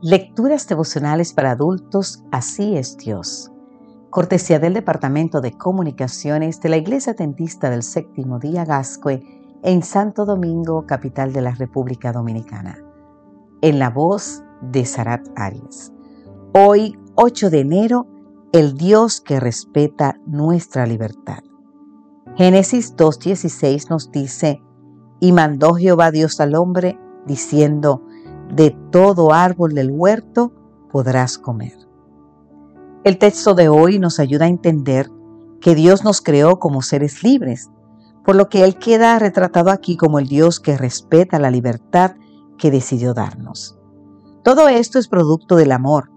Lecturas devocionales para adultos, así es Dios. Cortesía del Departamento de Comunicaciones de la Iglesia Tentista del Séptimo Día Gascue en Santo Domingo, capital de la República Dominicana. En la voz de Sarat Arias. Hoy, 8 de enero, el Dios que respeta nuestra libertad. Génesis 2.16 nos dice, y mandó Jehová Dios al hombre, diciendo, de todo árbol del huerto podrás comer. El texto de hoy nos ayuda a entender que Dios nos creó como seres libres, por lo que Él queda retratado aquí como el Dios que respeta la libertad que decidió darnos. Todo esto es producto del amor,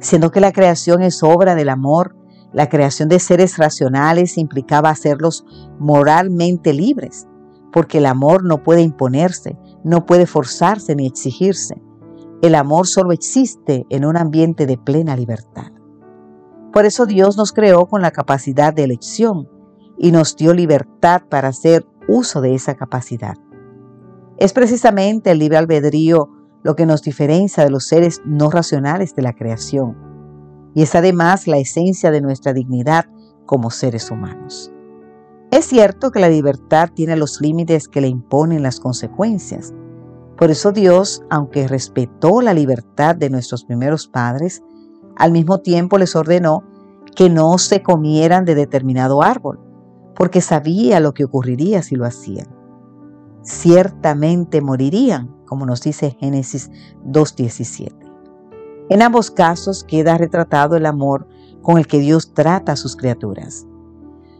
siendo que la creación es obra del amor, la creación de seres racionales implicaba hacerlos moralmente libres, porque el amor no puede imponerse, no puede forzarse ni exigirse. El amor solo existe en un ambiente de plena libertad. Por eso Dios nos creó con la capacidad de elección y nos dio libertad para hacer uso de esa capacidad. Es precisamente el libre albedrío lo que nos diferencia de los seres no racionales de la creación y es además la esencia de nuestra dignidad como seres humanos. Es cierto que la libertad tiene los límites que le imponen las consecuencias. Por eso Dios, aunque respetó la libertad de nuestros primeros padres, al mismo tiempo les ordenó que no se comieran de determinado árbol, porque sabía lo que ocurriría si lo hacían. Ciertamente morirían, como nos dice Génesis 2.17. En ambos casos queda retratado el amor con el que Dios trata a sus criaturas.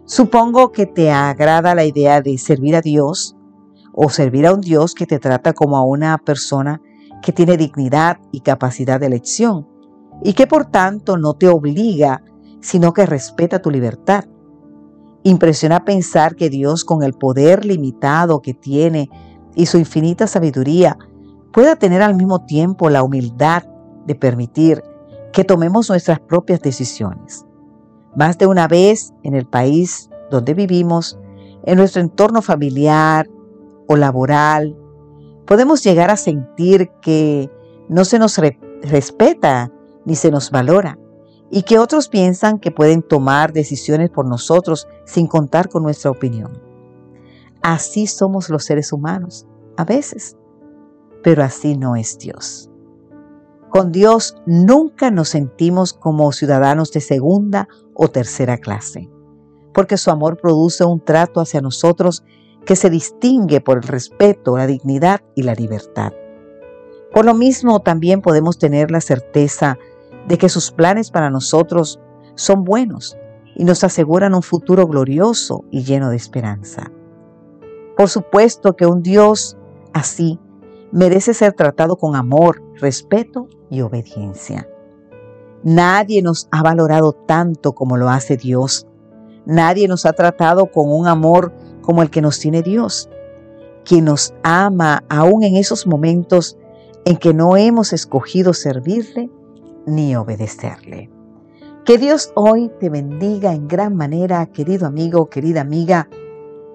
Supongo que te agrada la idea de servir a Dios o servir a un Dios que te trata como a una persona que tiene dignidad y capacidad de elección y que por tanto no te obliga, sino que respeta tu libertad. Impresiona pensar que Dios con el poder limitado que tiene y su infinita sabiduría pueda tener al mismo tiempo la humildad de permitir que tomemos nuestras propias decisiones. Más de una vez en el país donde vivimos, en nuestro entorno familiar o laboral, podemos llegar a sentir que no se nos respeta ni se nos valora y que otros piensan que pueden tomar decisiones por nosotros sin contar con nuestra opinión. Así somos los seres humanos, a veces, pero así no es Dios. Con Dios nunca nos sentimos como ciudadanos de segunda o tercera clase, porque su amor produce un trato hacia nosotros que se distingue por el respeto, la dignidad y la libertad. Por lo mismo también podemos tener la certeza de que sus planes para nosotros son buenos y nos aseguran un futuro glorioso y lleno de esperanza. Por supuesto que un Dios así merece ser tratado con amor, respeto y obediencia. Nadie nos ha valorado tanto como lo hace Dios. Nadie nos ha tratado con un amor como el que nos tiene Dios, quien nos ama aún en esos momentos en que no hemos escogido servirle ni obedecerle. Que Dios hoy te bendiga en gran manera, querido amigo, querida amiga,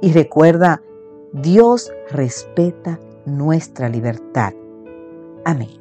y recuerda, Dios respeta nuestra libertad. Amén.